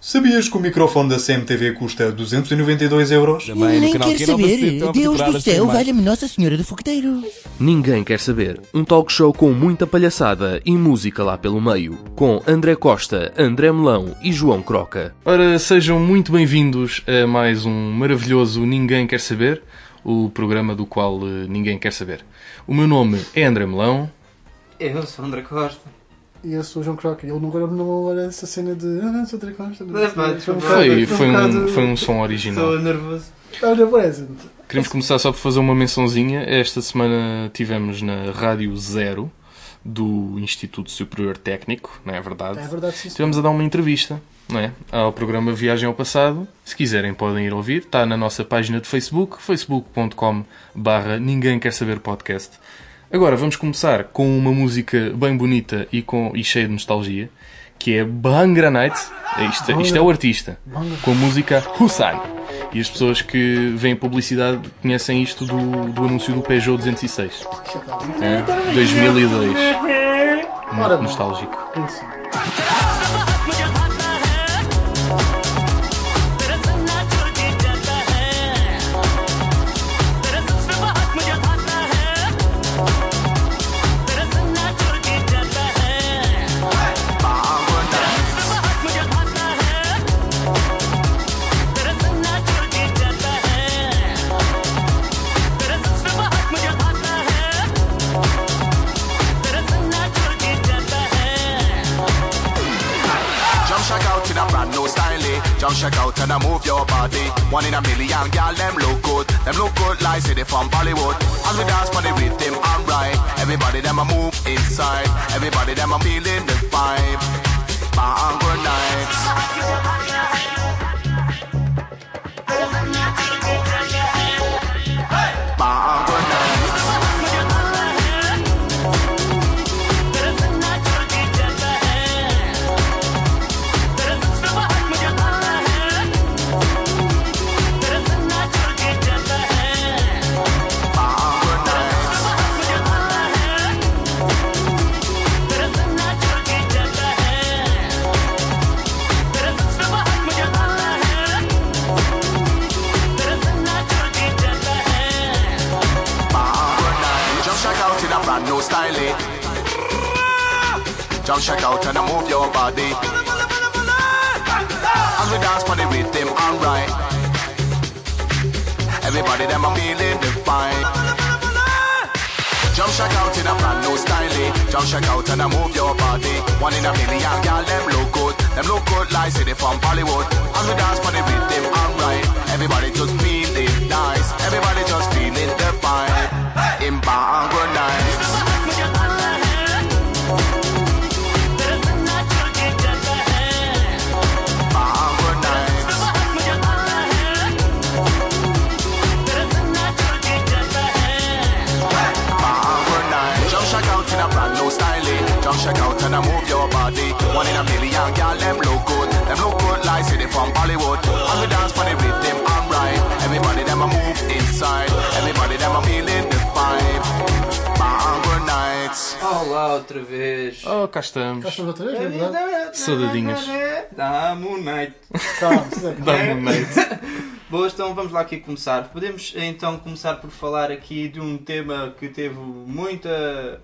Sabias que o microfone da CMTV custa 292 euros? Também no Nem canal quer Quinova saber. Street, estão a Deus do as céu, filmagens. valha-me Nossa Senhora do Fogueteiro. Ninguém quer saber. Um talk show com muita palhaçada e música lá pelo meio. Com André Costa, André Melão e João Croca. Ora, sejam muito bem-vindos a mais um maravilhoso Ninguém Quer Saber, o programa do qual eh, ninguém quer saber. O meu nome é André Melão. Eu sou André Costa. E eu sou o João Croca. Ele não, não olha essa cena de. Ah, sou É, sei. pá, Foi um Foi, um foi um som original. Estou nervoso. Olha, present. Queremos começar só por fazer uma mençãozinha. Esta semana tivemos na Rádio Zero do Instituto Superior Técnico, não é verdade? É verdade, sim. Estivemos a dar uma entrevista não é? ao programa Viagem ao Passado. Se quiserem podem ir ouvir. Está na nossa página de Facebook, facebook.com barra Ninguém Quer Saber Podcast. Agora vamos começar com uma música bem bonita e, com, e cheia de nostalgia, que é Bhangra Night. Isto, isto é o artista. Com a música Hussein. E as pessoas que veem publicidade conhecem isto do, do anúncio do Peugeot 206. É? 2002. Ora Muito bem. nostálgico. Jump shack out and I move your body. One in a million, girl, them look good. Them look good like they from Bollywood. As we dance for the rhythm, I'm right. Everybody them a move inside. Everybody them a feeling the vibe. Bangor nights. Bangor Jump shack out and move your body. As we dance for the rhythm, alright. Everybody them a feeling the vibe. Jump shack out in a brand new style. Jump shack out and move your body. One in a million, girl, them look good. Them look good like they from Bollywood. As we dance for the rhythm, alright. Everybody just feel it nice. Everybody just feeling the vibe. In Bangor and I move your body. One in a million, girl, them look good. Them look good like they from Bollywood. As we dance for the rhythm, I'm right. Everybody them a move inside. Everybody them a feeling the vibe. Nights. Olá, outra vez. Oh, cá estamos. Cá estamos outra vez, não é verdade? Saudadinhas. Dá-me um night. Calma, Zé. Dá-me um night. Boas, então vamos lá aqui começar. Podemos então começar por falar aqui de um tema que teve muita.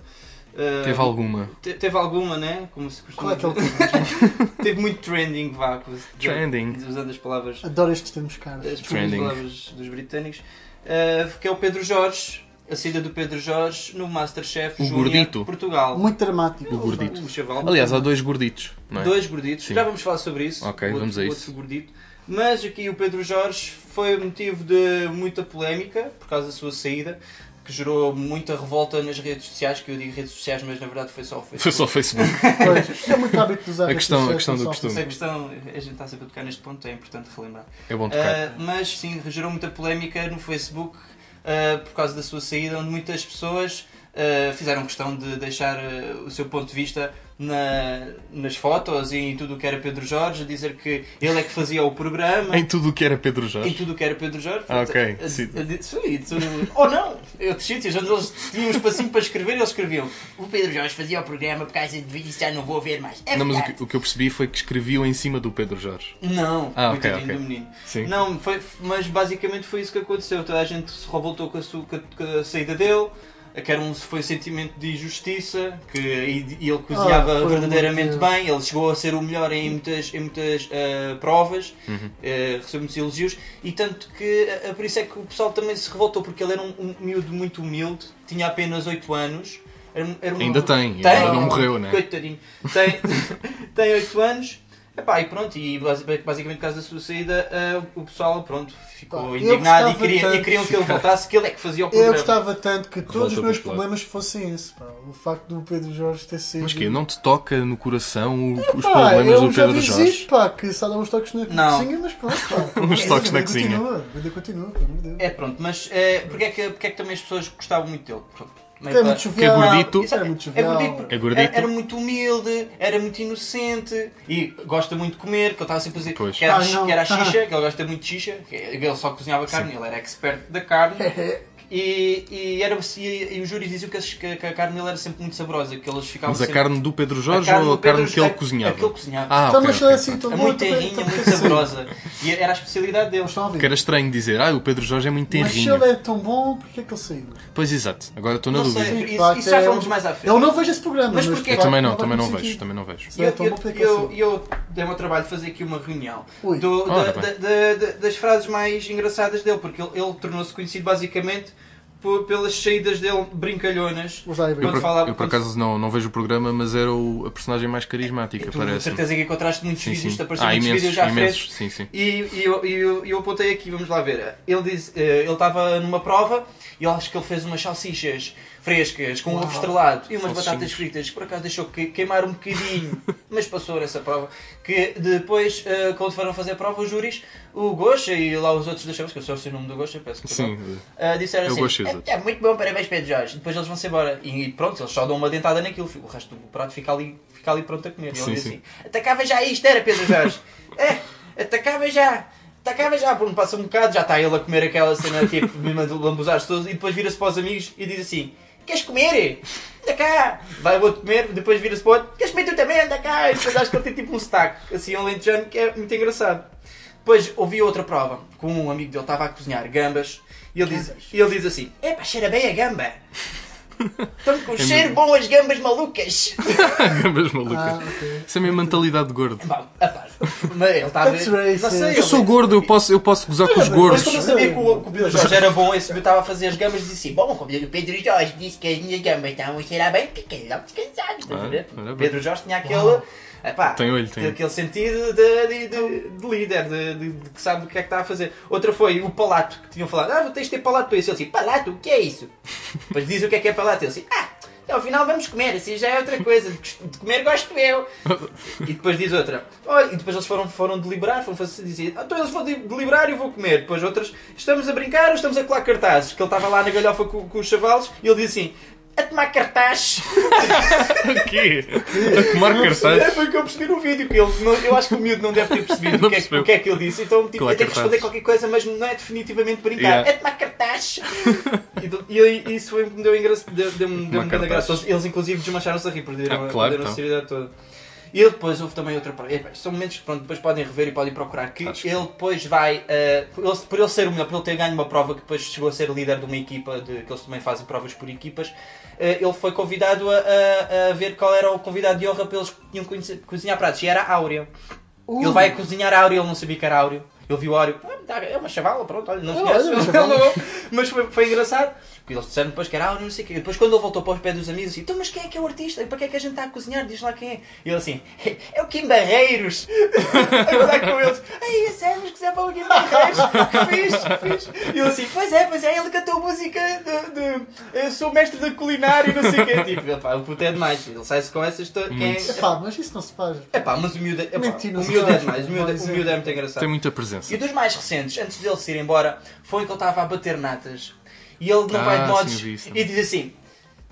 Eh, Teve alguma. te- teve alguma, né? Como se costuma Qual é. Teve muito trending, vá. Trending. Usando as palavras, Adoro estes termos caros. as Trending. palavras dos britânicos. eh, que é o Pedro Jorge. A saída do Pedro Jorge no Masterchef O Júnior gordito. Portugal. Muito dramático. O gordito. O chaval. Aliás, há dois gorditos, não é? Dois gorditos. Sim. Já vamos falar sobre isso. Ok, O outro, vamos a o isso. Outro gordito. Mas aqui o Pedro Jorge foi motivo de muita polémica por causa da sua saída, que gerou muita revolta nas redes sociais, que eu digo redes sociais, mas na verdade foi só o Foi Facebook. só o Facebook. Pois, é muito hábito de usar A redes questão- a questão do costume. Essa questão, a gente está sempre a tocar neste ponto, é importante relembrar. É bom tocar. Ah, mas sim, gerou muita polémica no Facebook ah, por causa da sua saída, onde muitas pessoas uh, fizeram questão de deixar uh, o seu ponto de vista na- nas fotos e em tudo o que era Pedro Jorge, a dizer que ele é que fazia o programa. Em tudo o que era Pedro Em Jorge. tudo o que era Pedro Jorge. Ah, ok. Ou não! Outros sítios onde eles tinham um espacinho para escrever, eles escreviam. O Pedro Jorge fazia o programa por causa de isso já não vou ver mais. É Não, mas o que, o que eu percebi foi que escreviam em cima do Pedro Jorge. Não, Ah, ok, coitadinho ok. do menino. Sim. Não, foi, mas basicamente foi isso que aconteceu. Toda a gente se revoltou com a, sua, com a saída dele. Que era um, foi um sentimento de injustiça, que e, e ele cozinhava Ah, por verdadeiramente bem, ele chegou a ser o melhor em muitas, em muitas ah, provas, Uhum. ah, recebeu muitos elogios, e tanto que ah, por isso é que o pessoal também se revoltou, porque ele era um, um miúdo muito humilde, tinha apenas 8 anos. Era, era um- Ainda tem, Tem? ainda não morreu, né? Coitadinho. Tem, tem 8 anos. Epá, e pronto, e basi- basicamente por causa da sua saída, ah, o pessoal pronto, ficou Pá, eu indignado e, queria, e tanto queriam que ele voltasse, que ele é que fazia o Eu programa. gostava tanto que todos os meus problemas fossem esse, pá. O facto do Pedro Jorge ter sido. Mas que não te toca no coração o- os Pá, problemas eu do Pedro Jorge? isto, pá, que só dá uns toques na Não. cozinha, mas pronto, pá. Uns toques na cozinha. Continua, a vida continua, pelo amor de Deus. É pronto, mas é, porque, é que, porque é que também as pessoas gostavam muito dele? Pronto. Porque é muito. Que é gordito. Exato, Era muito é gordito. É gordito. Era, era muito humilde, era muito inocente e gosta muito de comer, que eu estava sempre a dizer Pois. que era, Ah, que era a xixa, que ele gosta muito de xixa, que ele só cozinhava carne, ele era expert da carne. E, e, era, e, e os júris diziam que, as- que- que a carne dele era sempre muito saborosa, que eles ficavam Mas a sempre... carne do Pedro Jorge carne ou a carne que ele cozinhava? A que ele cozinhava. Ah, Então, ok. mas ok. é assim tão É muito terrinha, também- muito sim. saborosa. E era a especialidade dele. A. Que era estranho dizer, ah, o Pedro Jorge é muito Mas se ele é tão bom, porquê é que ele saiu? Pois exato, agora estou na Não dúvida. sei. Isso- isso já falamos um- mais à frente. Eu não vejo esse programa. Mas porquê? Eu também não, também não muito vejo, também não vejo. Eu, eu, ele eu, eu dei-me ao trabalho de fazer aqui uma reunião do- da- bem. da- da- das frases mais engraçadas dele, porque ele, ele tornou-se conhecido basicamente pelas saídas dele brincalhonas. Ver. Eu Quando por, falava- eu, por acaso não, não vejo o programa, mas era o- a personagem mais carismática, Tu parece. certeza que encontraste muitos Sim, vídeos, sim. te apareceram Ah, muitos imensos, vídeos já imensos. Sim, sim. E, e eu, eu, eu apontei aqui, vamos lá ver. Ele disse, eh, ele estava numa prova e eu acho que ele fez umas salsichas frescas com ovo estrelado e umas batatas fritas que por acaso deixou que- queimar um bocadinho, mas passou nessa prova. Que depois, eh, quando foram fazer a prova, os júris, o Gosha e lá os outros deixamos, que eu só sei o nome do Gosha, peço que Sim, Uh, disseram assim: é, é muito bom, parabéns Pedro Jorge. Depois eles vão-se embora. E pronto, eles só dão uma dentada naquilo. O resto do prato fica ali, fica ali pronto a comer. E ele Sim, diz sim. assim: atacava já isto, era Pedro Jorge. é, atacava já. Atacava já, por um passa um bocado, já está ele a comer aquela cena tipo, mesmo de lambuzar-se todos, e depois vira-se para os amigos e diz assim: Queres comer? Anda cá! Vai o outro comer, depois vira-se para o outro: Queres comer tu também? Anda cá! E depois acho que ele tem tipo um sotaque, assim, um lentejano, que é muito engraçado. Depois ouvi outra prova, com um amigo dele estava a cozinhar gambas, e ele diz, e ele diz assim: Epá, cheira bem a gamba! Estão com cheiro bom as gambas malucas! Gambas Ah, malucas. ok. Isso é a minha mentalidade de gordo. Bom, epá, mas ele estava. That's Não racist. sei, Eu sou gordo, eu posso, eu posso gozar com os Mas gordos. como eu sabia que o, que o Pedro Jorge era bom, esse meu estava a fazer as gambas e disse assim: Bom, como o Pedro Jorge disse que as minhas gambas estavam a cheirar bem, fiquei logo descansado. Estás a ver? Ah. Pedro Jorge tinha aquele. Epá, Tem olho, tem aquele sentido de, de- de- de líder, de, que sabe o que é que está a fazer. Outra foi o palato, que tinham falado: Ah, tens de ter palato para isso. Ele disse: Palato, o que é isso? Depois diz o que é que é palato. Ele disse: Ah, então, ao final vamos comer, assim já é outra coisa. De comer gosto eu. E depois diz outra. Olha, e depois eles foram, foram deliberar, foram fazer, dizer, ah, então eles vão de- deliberar e eu vou comer. Depois outras, estamos a brincar ou estamos a colar cartazes? Que ele estava lá na galhofa com, com os chavalos e ele diz assim, a tomar cartaz. O quê? A tomar É, cartaz? foi o que eu percebi no vídeo, que ele, não- eu acho que o miúdo não deve ter percebido Não o, que é, o que é que ele disse. Então tipo, eu tenho que responder qualquer coisa, mas não é definitivamente brincar. Yeah. É tomar cartaz. e, e isso foi me deu engraçado. Deu, deu Tomar grande graça. Eles, inclusive desmancharam-se a rir, perderam, Ah, claro, perderam a então. seriedade toda. E ele depois houve também outra prova. Epá, São momentos que pronto, depois podem rever e podem procurar. Que Acho ele depois vai. por, ele, por ele ser o melhor, por ele ter ganho uma prova que depois chegou a ser líder de uma equipa, de, que eles também fazem provas por equipas, eh, ele foi convidado a, a- a ver qual era o convidado de honra para eles que tinham que conhecer- cozinhar pratos. E era a Áurea. Uh, Ele vai cozinhar a Áurea, ele não sabia que era Áureo. Ele viu Áureo, "Ah, tá, é uma chavala, pronto, olha, não chavala. não- Mas foi, foi engraçado. Porque eles disseram depois que era Áureo, não sei o quê. E depois quando ele voltou para os pés dos amigos, assim, então mas quem é que é o artista? E para que é que a gente está a cozinhar? Diz lá quem é. E ele assim, é o Kim Barreiros. a andar com eles. Ai, é sério, mas que se é para o Kim Barreiros? Que fixe. E ele assim, pois é, pois é, ele cantou música de, de eu sou mestre da culinária e não sei o quê. Tipo, epá, o puto é demais. Ele sai-se com essas... to- Quem é, Epá, mas isso não se faz. Epá, mas o miúdo é, epá, Mentira, o miúdo é demais, o miúdo, é- o miúdo é muito engraçado. Tem muita presença. E dos mais recentes, antes dele se ir embora, foi que ele estava a bater natas. E ele não Ah, vai de sim, modos e diz assim: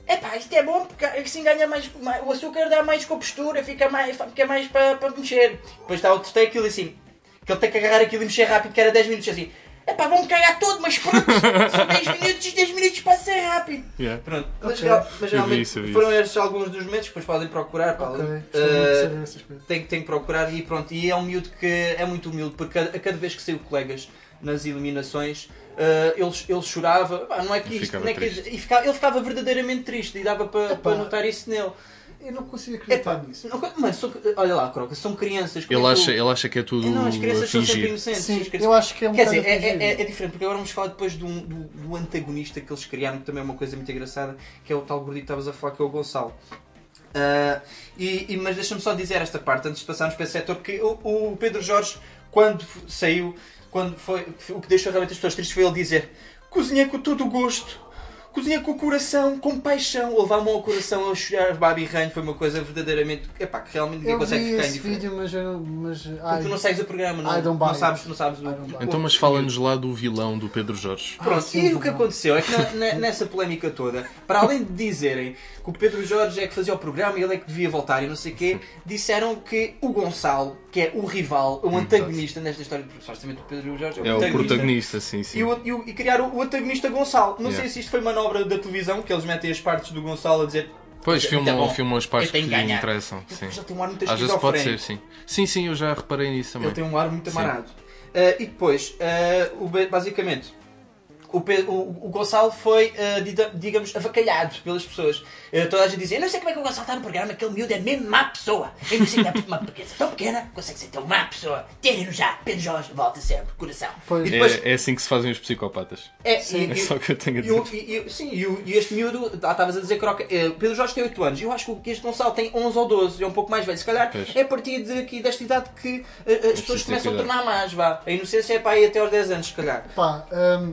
epá, isto é bom porque assim ganha mais, mais- o açúcar dá mais compostura, fica mais, fica mais para, para mexer. Depois está outro take aquilo assim, que ele tem que agarrar aquilo e mexer rápido, que era 10 minutos assim. Epá, vão-me cagar todo, mas pronto, são 10 minutos e 10 minutos passa rápido. Yeah. Pronto, mas, Ok. real- mas realmente vi foram estes alguns dos momentos que depois podem procurar. Paulo. Ok, Uh, tem, tem que procurar e pronto. E é um miúdo que é muito humilde, porque a, a cada vez que saiu colegas nas eliminações, uh, ele, ele chorava. Pá, não é que isto, Ficava não é que- e ficava- ele ficava verdadeiramente triste e dava para, Epá. para notar isso nele. Eu não consigo acreditar Epá, nisso. não- mas são- olha lá, Croca, são crianças. Ele, é acha, ele acha que é tudo não, as crianças são sempre inocentes. Sim, as crianças- eu acho que é um Quer dizer, é, é- é- é diferente, porque agora vamos falar depois do, do, do antagonista que eles criaram, que também é uma coisa muito engraçada, que é o tal gordito que estavas a falar, que é o Gonçalo. Ah, e, e- mas deixa-me só dizer esta parte, antes de passarmos para esse setor, que o, o Pedro Jorge, quando saiu, quando foi, o que deixou realmente as pessoas tristes foi ele dizer cozinhei com todo o gosto, cozinhei com o coração, com paixão, levar a mão ao coração a chorar, babi ranho, foi uma coisa verdadeiramente, epá, que realmente ninguém Eu consegue ficar esse indiferente. vídeo, mas eu. Mas, ai, tu não segues o programa, não, não sabes, não sabes o. Então, mas fala-nos lá do vilão do Pedro Jorge. Ah, Pronto, sim, e o que aconteceu é que na- na- nessa polémica toda, para além de dizerem que o Pedro Jorge é que fazia o programa e ele é que devia voltar e não sei o quê, disseram que o Gonçalo, que é o rival, o antagonista nesta história, porque supostamente o Pedro Jorge é o, É o protagonista, sim, sim. E, o, e, o- e criaram o antagonista Gonçalo. Não Yeah. sei se isto foi manobra da televisão, que eles metem as partes do Gonçalo a dizer Pois, filmam, filmam as partes que que lhe interessam. Sim. Ele tem um ar muito Às vezes pode ser, sim. Sim, sim, eu já reparei nisso também. Ele tem um ar muito amarado. Ah, e depois, o ba- basicamente, o, o- o Gonçalo foi, dida- digamos, avacalhado pelas pessoas. Ah, toda a gente dizia: Eu não sei como é que o Gonçalo está no programa, aquele miúdo é mesmo má pessoa. Eu não sei como é que uma criança tão pequena consegue ser tão má pessoa. Tirem-no já, Pedro Jorge, volta sempre, coração. Pois. E depois, É, é assim que se fazem os psicopatas. é, Sim. e- É só que eu tenho a e, dizer. e- e- sim, e, e este miúdo, ah, estavas a dizer que Pedro Jorge tem 8 anos. Eu acho que este Gonçalo tem 11 ou 12, é um pouco mais velho. Se calhar Pois. é a partir de aqui, desta idade que as pessoas preciso ter começam a tornar más, vá. A inocência é para aí até aos 10 anos, se calhar. Pá, hum,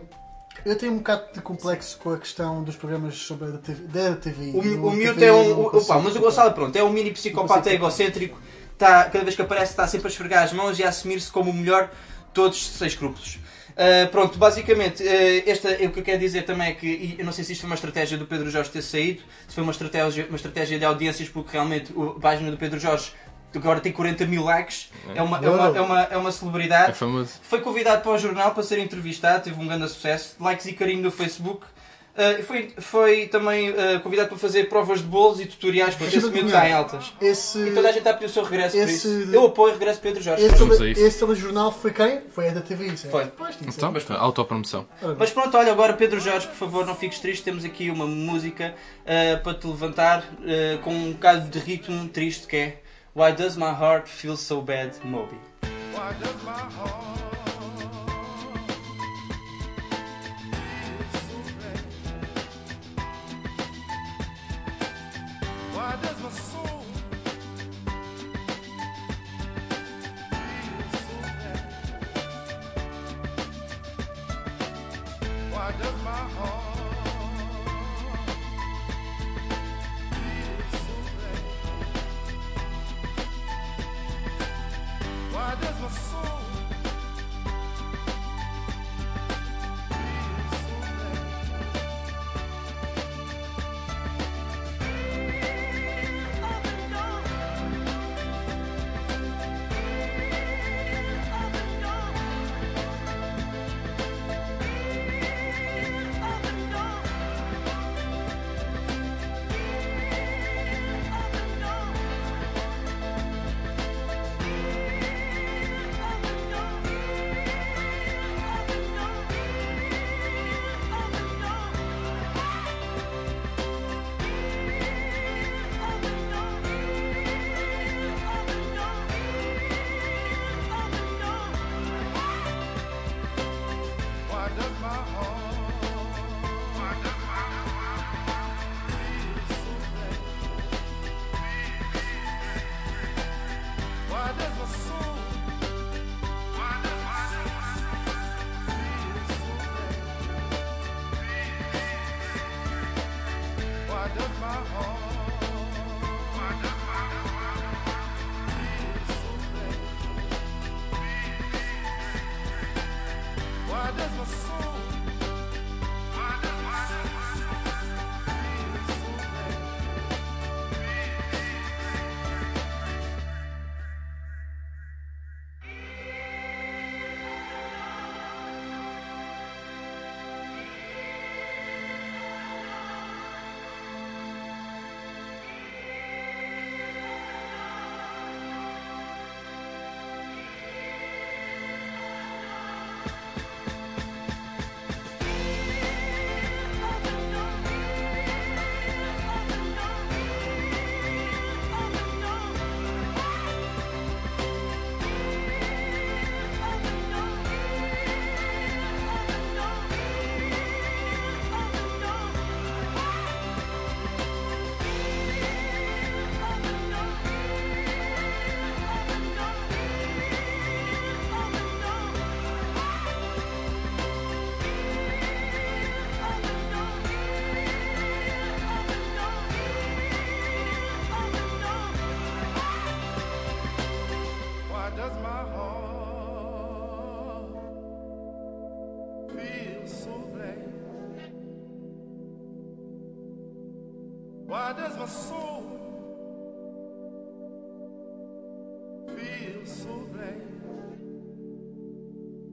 eu tenho um bocado de complexo com a questão dos programas sobre a TV. Da TV O, o miúdo é um. opa, mas o Gonçalo, pronto, é um mini psicopata egocêntrico. Tá, cada vez que aparece, está sempre a esfregar as mãos e a assumir-se como o melhor, todos sem escrúpulos. Ah, pronto, basicamente, ah, esta, o que eu quero dizer também é que, eu não sei se isto foi uma estratégia do Pedro Jorge ter saído, se foi uma estratégia, uma estratégia de audiências, porque realmente o- a página do Pedro Jorge agora tem 40 mil likes, é uma, é uma, é uma, é uma celebridade. É famoso. Foi convidado para o jornal para ser entrevistado, teve um grande sucesso, likes e carinho no Facebook. Uh, foi, foi também uh, convidado para fazer provas de bolos e tutoriais para esse miúdo está em altas. Esse, E toda a gente está a pedir o seu regresso por Esse- isso. Eu apoio o regresso de Pedro Jorge. esse, tele, isso. esse telejornal foi quem? Foi a da TV, certo? Foi. Pois. Então, Mas pronto. autopromoção. Mas pronto, olha, agora Pedro Jorge, por favor, não fiques triste. Temos aqui uma música uh, para te levantar uh, com um bocado de ritmo triste que é Why Does My Heart Feel So Bad, Moby. Why does my heart? Why does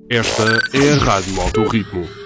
Esta é a Rádio Alto Ritmo.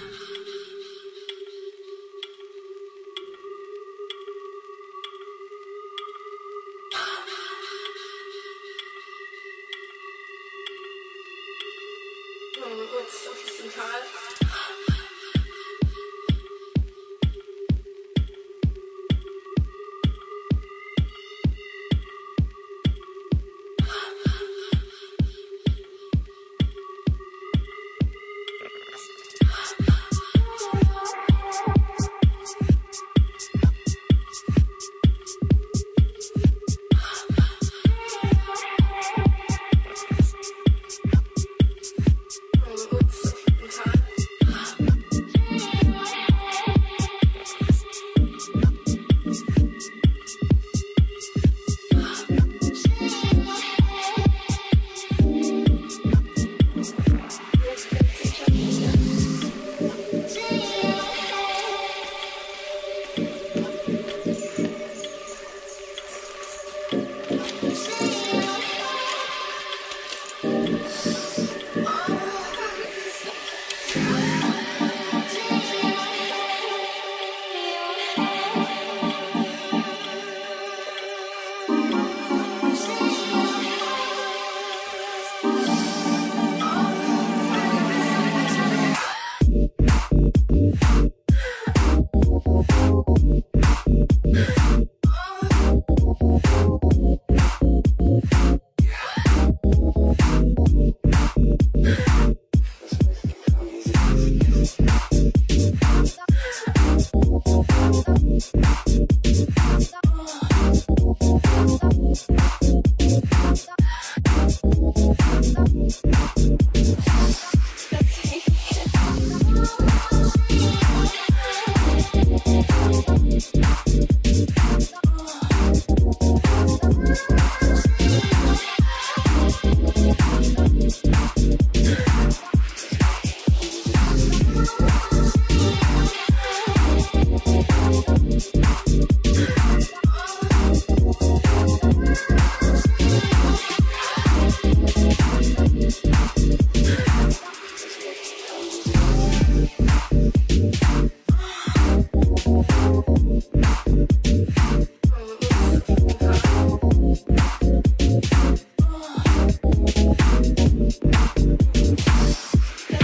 É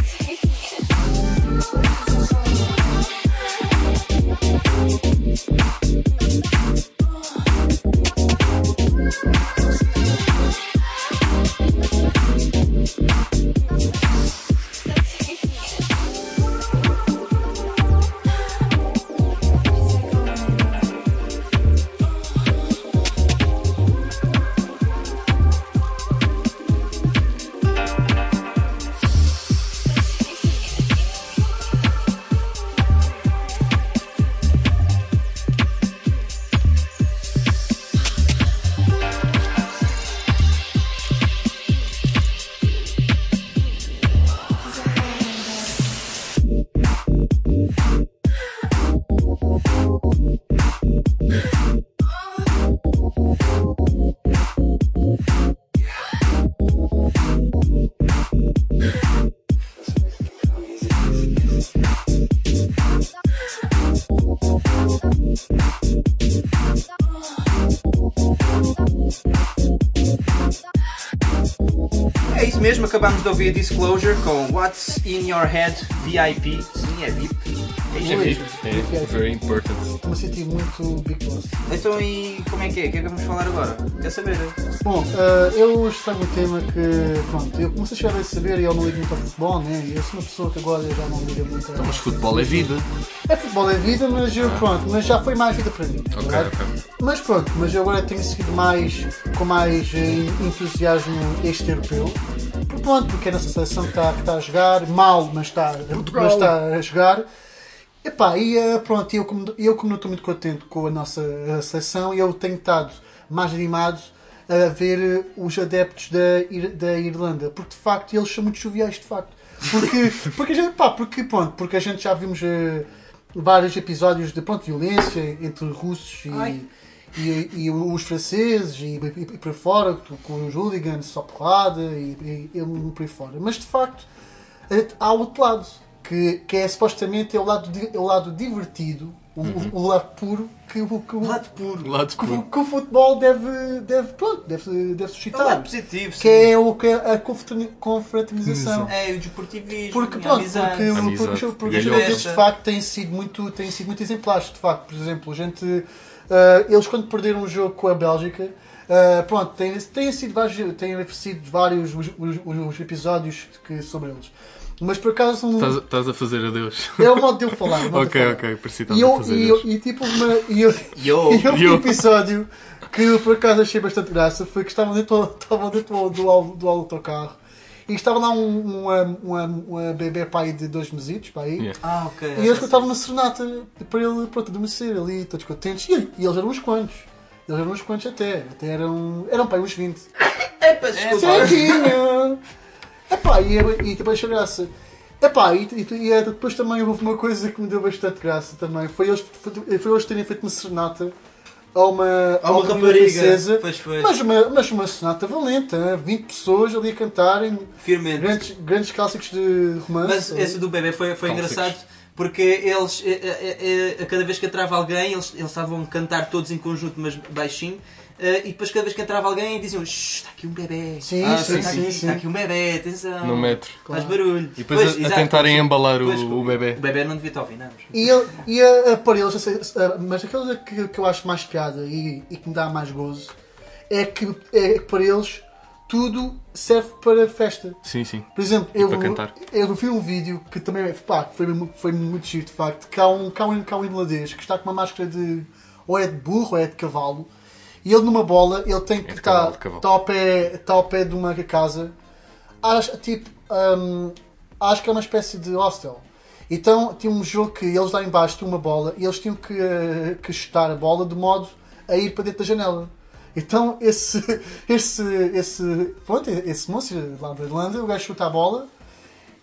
acabamos de ouvir Disclosure com What's in Your Head VIP. Sim, é VIP. É isso É. VIP. É very important. Estou-me a sentir muito Big Boss. Então e como é que é? O que é que vamos falar agora? Quer saber? Bom, eh, eu hoje trago um tema que, pronto, eu vocês já devem saber, eu não ligo muito ao futebol, né? Eu sou uma pessoa que agora já não liga muito a... Mas futebol é vida. É futebol é vida, mas eu, pronto, mas já foi mais vida para mim. Ok, verdade? ok. Mas pronto, mas eu agora tenho seguido mais, com mais eh, entusiasmo este europeu. Pronto, porque é nessa seleção que está, que está a jogar, mal, mas está, mas está a jogar. Epá, e eh, pronto, eu como, eu como não estou muito contente com a nossa seleção, eu tenho estado mais animado a ver eh, os adeptos da, Ir- da Irlanda, porque de facto eles são muito joviais, de facto. Porque, porque, a gente, pá, porque, pronto, porque a gente já vimos eh, vários episódios de pronto, violência entre russos Ai. E, e, os franceses e, e, e para fora, com os hooligans, só porrada e, e, e por aí fora. Mas de facto eh, há outro lado, que, que é supostamente é o lado, é o lado divertido, o, o- o lado puro que, o- que, o- Lado puro. Lado que, o- puro. que o futebol deve, deve, pronto, deve, deve É o suscitar. lado positivo, sim. que é o que é a confraterni- confraternização. É o desportivismo, Porque, a pronto, amizade. porque, Amizade. porque, porque os Galhofa. jogadores de facto têm sido muito, têm sido muito exemplares, de facto. Por exemplo, a gente, ah, eles quando perderam um jogo com a Bélgica, ah, pronto, têm, têm sido vários, têm sido vários os, os- os episódios que, sobre eles. Mas por acaso Estás, estás a fazer adeus. é o modo de eu falar. o de ok, eu falar. ok, parecia que E, eu, a fazer e, eu, e tipo uma, e eu, Yo. e houve Yo. um episódio que eu por acaso achei bastante graça foi que estavam dentro, estavam dentro do, au- do autocarro e estava lá um, uma, uma, uma bebê pai de dois mesitos para aí Yeah. Ah, ok. e eles cantavam uma serenata para ele pronto, adormecer ali, todos contentes. E, e eles eram uns quantos. Eles eram uns quantos até. Até eram. Eram para aí uns 20. Epa, desculpa. Certinho! Epá, e, e também achei graça. Epá, e, e, e é, depois também houve uma coisa que me deu bastante graça também. Foi eles, foi, foi eles terem feito uma serenata a uma, Há uma menina rapariga. francesa. Pois foi. Mas uma, mas uma serenata valente, hein? 20 pessoas ali a cantarem Firmemente. grandes, grandes clássicos de romance. Mas esse do bebê foi, foi engraçado porque eles, eh, eh, eh, a cada vez que entrava alguém, eles, eles estavam a cantar todos em conjunto, mas baixinho. Eh, e depois, cada vez que entrava alguém, diziam: "Shh, está aqui um bebê. Sim, Ah, sim, está, sim, aqui, sim. está aqui um bebê, atenção. No metro. Faz barulho. E depois a- a exato, tentarem pois, embalar o- pois, o bebê. O bebê não devia estar a ouvir, não. E, ele, e a, a mas aquilo que, que eu acho mais piada e, e que me dá mais gozo é que, é que para eles tudo serve para festa. Sim, sim. Por exemplo, eu, para cantar. eu vi um vídeo que também pá, foi, foi muito giro de facto, que há um, que há um, que há um irlandês que está com uma máscara de ou é de burro ou é de cavalo e ele numa bola ele tem que estar cavalo. está ao pé está ao pé de uma casa. Acho, tipo hum, acho que é uma espécie de hostel. Então tinha um jogo que eles lá embaixo tinham uma bola e eles tinham que, eh, que chutar a bola de modo a ir para dentro da janela. Então esse esse esse pronto, esse moço lá da Irlanda o gajo chuta a bola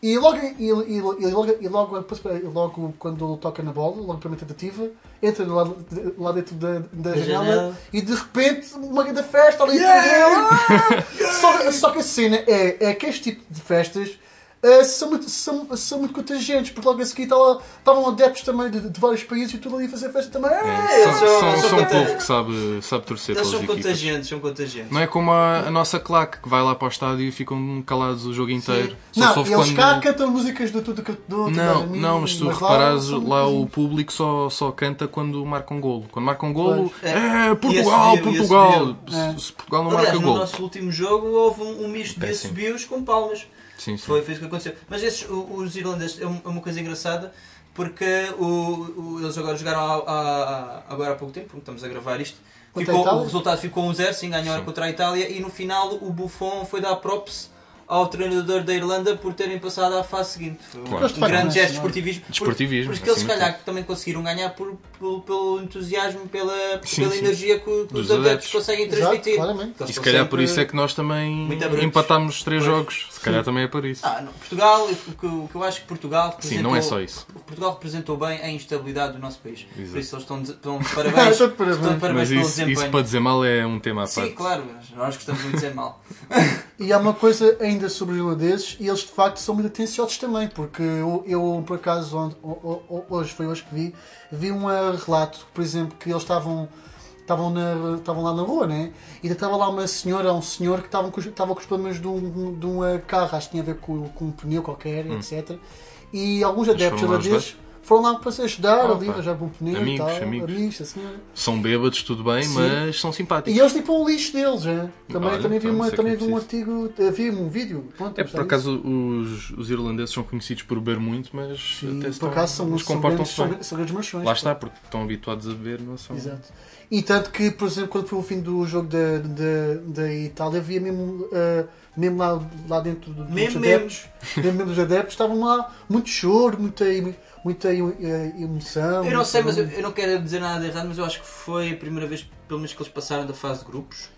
e logo, e, e, e logo, e logo, logo quando toca na bola, logo para a tentativa, entra lá, lá dentro da, da janela, janela. e de repente uma grande festa ali yeah! só, só que a cena é, é que este tipo de festas eh, são, muito, são, são muito contagiantes, porque logo a seguir estava- estavam adeptos também de, de vários países e tudo ali a fazer festa também. É, eles são, são- são, são são um povo que sabe, sabe torcer Eles pelas são equipas. contagiantes, são contagiantes. Não é como a, a nossa claque que vai lá para o estádio e ficam calados o jogo inteiro. Só Não, eles quando- cá cantam músicas de tudo que do Não, não, mas se tu reparares, lá o público só, só canta quando marca um golo. Quando marca um golo, é, É. Portugal, Portugal. É. Se, se Portugal não Aliás, marca no golo. nosso último jogo houve um, um misto de assobios com palmas. Sim, sim. Foi, foi isso que aconteceu. Mas esses, os irlandeses, é um- é uma coisa engraçada porque o, o- eles agora jogaram há, há- agora há pouco tempo, porque estamos a gravar isto. A Ficou, o resultado ficou 1-0, sim, ganharam contra a Itália e no final o Buffon foi dar props ao treinador da Irlanda por terem passado à fase seguinte. Foi um- Claro. um grande gesto de é? esportivismo. Desportivismo, Porque eles se calhar também conseguiram ganhar por, pelo, pelo entusiasmo, pela, Sim, pela sim. energia que, que os adeptos adeptos. conseguem Exato, transmitir. Eles E se calhar por isso é que nós também empatámos os três Pois. jogos. Se calhar também é por isso. Ah, não. Portugal, o que, o que eu acho que Portugal Sim, representou, não é só isso. Portugal representou bem a instabilidade do nosso país. Exato. Por isso eles estão estão de parabéns. Estão de parabéns. estão de parabéns Mas pelo isso, desempenho. isso para dizer mal é um tema à Sim, parte. claro, mas nós gostamos muito de dizer mal. E há uma coisa ainda sobre os irlandeses, e eles de facto são muito atenciosos também, porque eu, eu, por acaso, onde- hoje foi hoje que vi, vi um eh, relato, por exemplo, que eles estavam. Estavam, na, estavam lá na rua, né? E estava lá uma senhora, um senhor que estavam com, os- estava com os problemas de um, de um eh, carro, acho que tinha a ver com, com um pneu qualquer, etc. E alguns adeptos irlandeses foram lá para se ajudar, Opa. ali, arranjar um pneu Amigos, e tal. amigos. amigos a senhora. São bêbados, tudo bem, Sim. mas são simpáticos. E eles limpam o lixo deles, é? Também, Olha, também vi, uma, é também vi um é artigo, eh, vi um vídeo. Pronto, É, por isso. acaso os, os irlandeses são conhecidos por beber muito, mas Sim, até por estão, acaso são, eles são, são, grandes. Lá está, porque estão habituados a beber, não são. Exato. E tanto que, por exemplo, quando foi o fim do jogo da, da, da Itália, havia mesmo, eh, mesmo lá, lá dentro do- dos Mesmo, adeptos, mesmo, mesmo dos adeptos, estavam lá muito choro, muita, muita eh, emoção. Eu não sei, mas eu, eu não quero dizer nada de errado, mas eu acho que foi a primeira vez, pelo menos, que eles passaram da fase de grupos.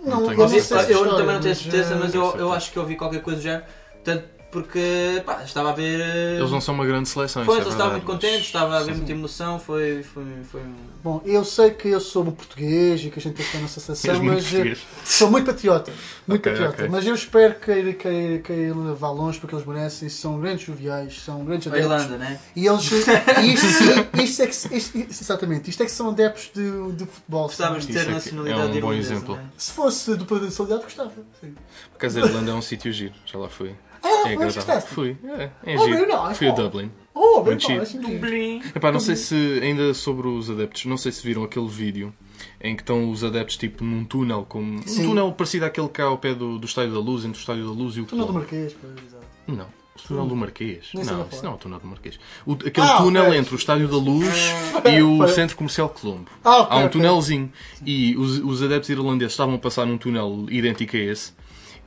Não, não tenho eu não sei eu também não tenho certeza, mas tenho eu, eu acho que ouvi qualquer coisa já. Portanto, porque pá, estava a ver. eh, Eles não são uma grande seleção. Pois, isso é eles estavam verdade, muito contentes, estava a haver muita emoção, foi, foi, foi um- Bom, eu sei que eu sou um português e que a gente tem que ter a nossa seleção, mas eh, sou muito patriota. Muito Ok, patriota. ok. Mas eu espero que ele, que, ele- que ele vá longe porque eles merecem. São grandes joviais, são grandes a adeptos. Irlanda, né? E eles. e isto, sim, isto é que, isto, exatamente, isto é que são adeptos de, de futebol. Gostavas de é ter nacionalidade é um bom irlandesa, exemplo. né? Se fosse do poder de solidariedade, gostava. Sim. Por acaso a Irlanda é um sítio giro, já lá fui. Ah, É foi, agradável. gostaste? Fui, é, é Oh, giro. very nice. Fui a. Dublin. Oh, bem Muito bom, giro. assim, incrível. Epá, não sei se ainda sobre os adeptos, não sei se viram aquele vídeo em que estão os adeptos tipo num túnel, como um Sim. túnel parecido àquele que há ao pé do, do Estádio da Luz, entre o Estádio da Luz e o Túnel do. Marquês, exato. Não, o túnel do Marquês. Nem Não, isso falar. não é o túnel do Marquês. O- aquele Ah, túnel ok. entre o Estádio da Luz e o. Centro Comercial Colombo. Ah, ok, Há um túnelzinho. E os, os adeptos irlandeses estavam a passar num túnel idêntico a esse.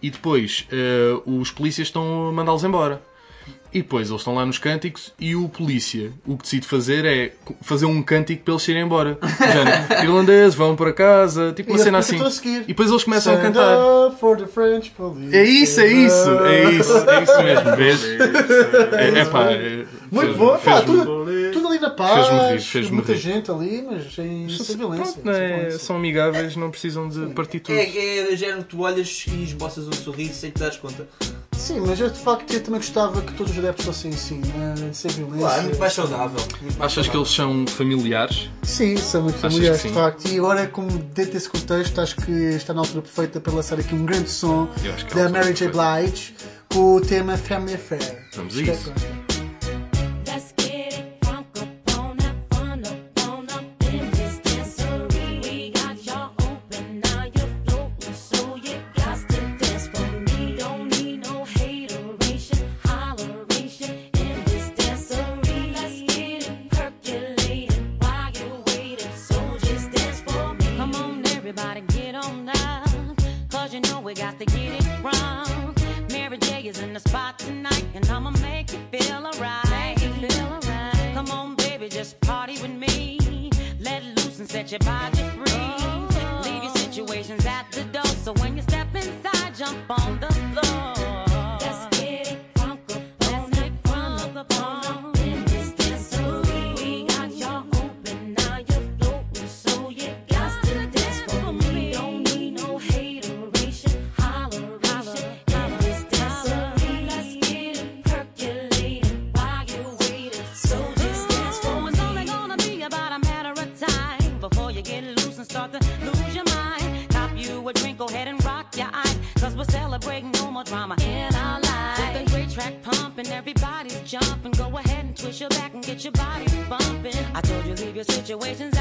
E depois eh, os polícias estão a mandá-los embora. E depois eles estão lá nos cânticos e o polícia o que decide fazer é fazer um cântico para eles irem embora. Género, irlandeses, vão para casa, tipo uma E cena assim. a. E depois eles começam a Stand cantar. up for the French police. É isso, é isso, é isso, é isso mesmo, vês? É, é pá, é- Muito fez- bom, pá, tudo, tudo ali na paz, Fez-me rir, fez-me muita rir. gente ali, mas sem, sem violência. Pronto, sem é- violência. são amigáveis, não precisam de partir tudo. É, é género que tu olhas e esboças um sorriso sem te dares conta. Sim, mas eu de facto eu também gostava que todos os adeptos fossem assim, né? sem violência. Claro, é muito mais saudável. muito Achas que eles são familiares? Sim, são muito Achas familiares que de facto. E agora, como dentro desse contexto, acho que está na altura perfeita para lançar aqui um grande som que é a da Mary J. Blige com o tema Family Affair. Vamos a que é isso. Leave your situations at the door, so when you step inside, jump on the floor. Your situations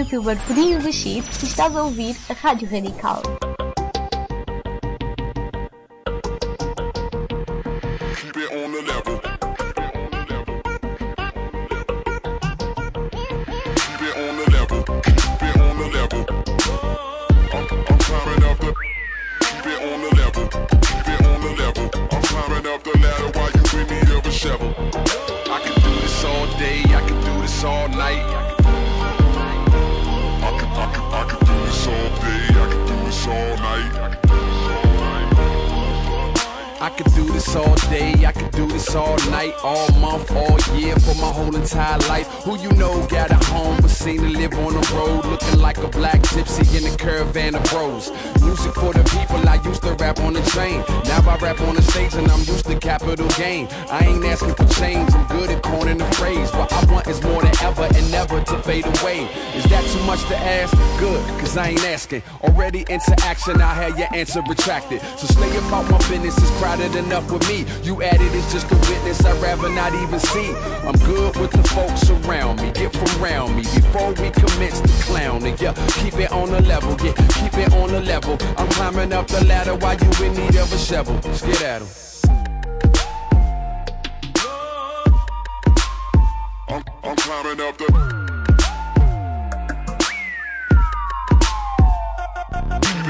youtuber Pedinho do Chip e estás a ouvir a Rádio Radical. Asking. Already into action, I had your answer retracted. So stay about my business, it's crowded enough with me. You added is just a witness, I'd rather not even see. I'm good with the folks around me, get from around me before we commence to clowning. Yeah, keep it on the level, yeah, keep it on the level. I'm climbing up the ladder while you in need of a shovel. Let's get at 'em. I'm, I'm climbing up the.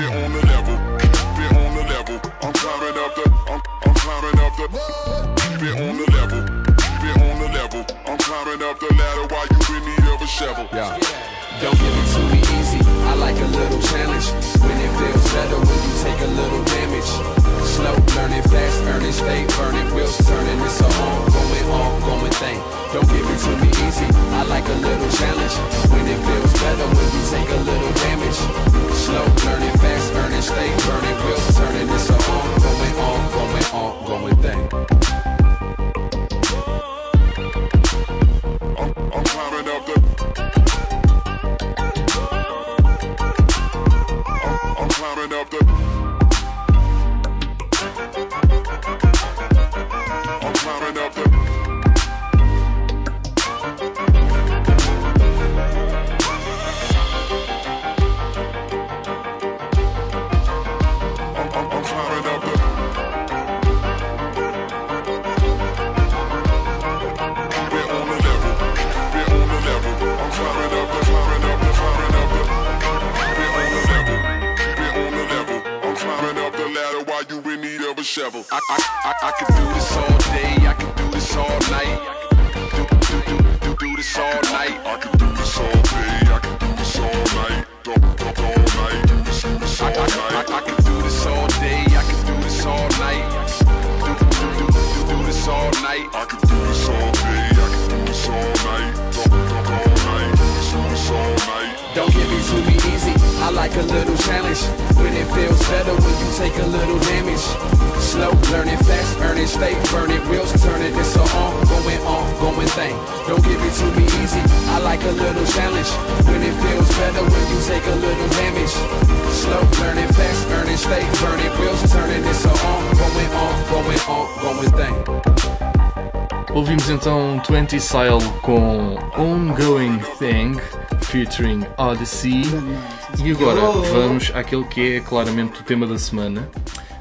It on the level. Keep it on the level. I'm climbing up the. I'm, I'm climbing up the. Keep it on the level. Keep it on the level. I'm climbing up the ladder while you in need of a shovel. Yeah. Don't give it to me easy. I like a little challenge. When it feels better when you take a little damage. Slow, learning fast, earning, stay burning, wheels turning. It's a ongoing, ongoing thing. Don't give it to me easy. I like a little challenge. When it feels better when you take a little damage. Slow, learning fast, earning, stay burning, wheels turning. It's a ongoing, ongoing, ongoing thing. Shovel. I, I, I, I could do this all day, I could do this all night. Do, do, do, do, do this all night. I can do this all day. I can do this all night. Don't, don't, all night. Do this, do this all I, I, night. I could do this all day, I could do this all night. Do, do, do, do, do this all night. I can do this all day. I can do this all night. Don't, don't, all night. Do this, do this all night. Don't give it to me easy, I like a little challenge. When it feels better when you take a little damage. Slow, learning fast, earning, stay burning, wheels turning. It's a ongoing, ongoing thing. Don't give it to me easy, I like a little challenge. When it feels better when you take a little damage. Slow, learning fast, earning, stay burning, wheels turning. It's a ongoing, ongoing, ongoing thing. Ouvimos então um 20 Style com Ongoing Thing featuring Odyssey. E agora vamos àquele que é claramente o tema da semana.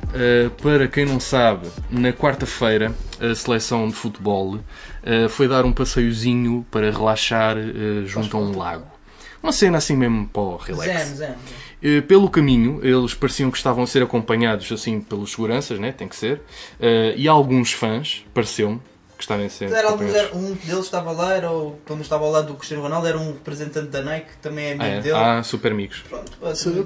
Uh, para quem não sabe, na quarta-feira a seleção de futebol uh, foi dar um passeiozinho para relaxar uh, junto a um lago. Uma cena assim mesmo para o relax. Zen, zen. Eh, Pelo caminho, eles pareciam que estavam a ser acompanhados assim pelos seguranças, né? tem que ser, Eh, e alguns fãs, pareceu-me, que estavam a ser Era alguns, era, um deles estava lá, era o, quando estava ao lado do Cristiano Ronaldo, era um representante da Nike, que também é amigo Ah, é? dele. Ah, super amigos. Pronto,